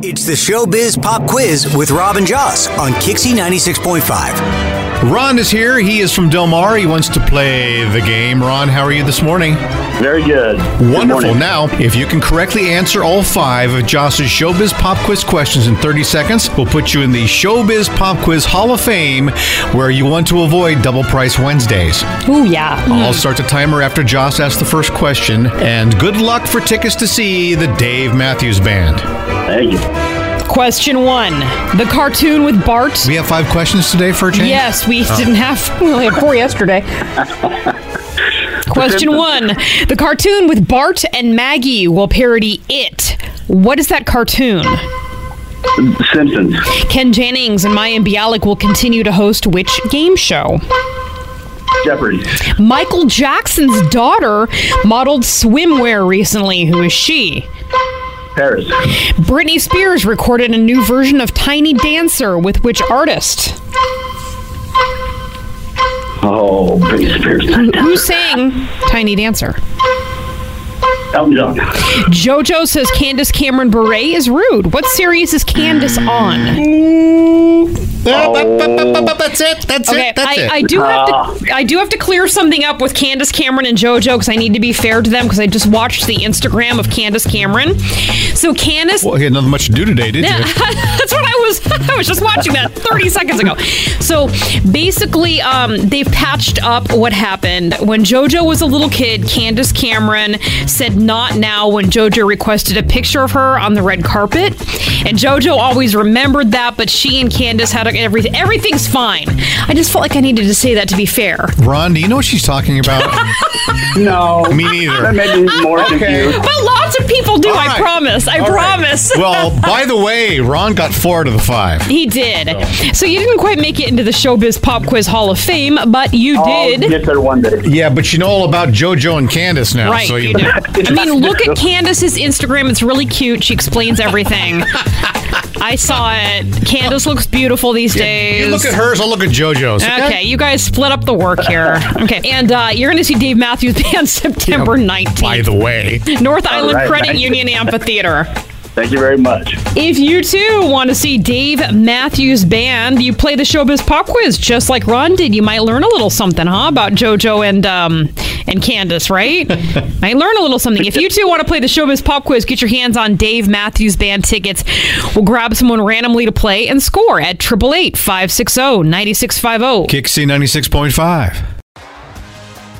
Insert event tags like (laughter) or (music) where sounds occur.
It's the Showbiz Pop Quiz with Robin Joss on Kixie 96.5. Ron is here. He is from Del Mar. He wants to play the game. Ron, how are you this morning? Very good. Wonderful. Good now, if you can correctly answer all five of Joss's Showbiz Pop Quiz questions in 30 seconds, we'll put you in the Showbiz Pop Quiz Hall of Fame, where you want to avoid double price Wednesdays. Ooh, yeah. Mm-hmm. I'll start the timer after Joss asks the first question. And good luck for tickets to see the Dave Matthews Band. Thank you. Question one The cartoon with Bart. We have five questions today for a change? Yes, we oh. didn't have, (laughs) we only had four yesterday. (laughs) Question one The cartoon with Bart and Maggie will parody it. What is that cartoon? Simpsons. Ken Jennings and Mayim Bialik will continue to host which game show? Jeopardy. Michael Jackson's daughter modeled swimwear recently. Who is she? Paris. Britney Spears recorded a new version of Tiny Dancer with which artist? Oh, Britney Spears. Who sang Tiny Dancer? Elton John. JoJo says Candace Cameron Bure is rude. What series is Candace on? Oh. That's it. That's okay, it. That's I, it. I do have to. Ah. I do have to clear something up with Candace Cameron and JoJo because I need to be fair to them because I just watched the Instagram of Candace Cameron. So Candace. Well, you had nothing much to do today, did (laughs) you? That's what I was. (laughs) I was just watching that 30 seconds ago. So basically, um, they've patched up what happened when JoJo was a little kid. Candace Cameron said not now when JoJo requested a picture of her on the red carpet. And JoJo always remembered that, but she and Candace had everything. Everything's fine. I just felt like I needed to say that to be fair. Ron, do you know what she's talking about? (laughs) no. Me neither. That made me more okay. confused. But lots of people do, right. I promise. I All promise. Right. Well, (laughs) by the way, Ron got four out of the five. He did. So. so you didn't quite make it into the Showbiz Pop Quiz Hall of Fame, but you I'll did. Get there one day. Yeah, but you know all about JoJo and Candace now. Right, so you, you do. (laughs) I mean, look at Candace's Instagram. It's really cute. She explains everything. (laughs) I saw it. Candace looks beautiful these days. You look at hers, I'll look at JoJo's. Okay, okay you guys split up the work here. Okay, and uh, you're going to see Dave Matthews (laughs) Band September 19th. By the way, North Island right, Credit Union Amphitheater. (laughs) Thank you very much. If you too want to see Dave Matthews Band, you play the Showbiz Pop Quiz just like Ron did. You might learn a little something, huh, about JoJo and um, and Candace, right? (laughs) might learn a little something. If you two want to play the Showbiz Pop Quiz, get your hands on Dave Matthews Band tickets. We'll grab someone randomly to play and score at 888 560 9650. Kixie 96.5.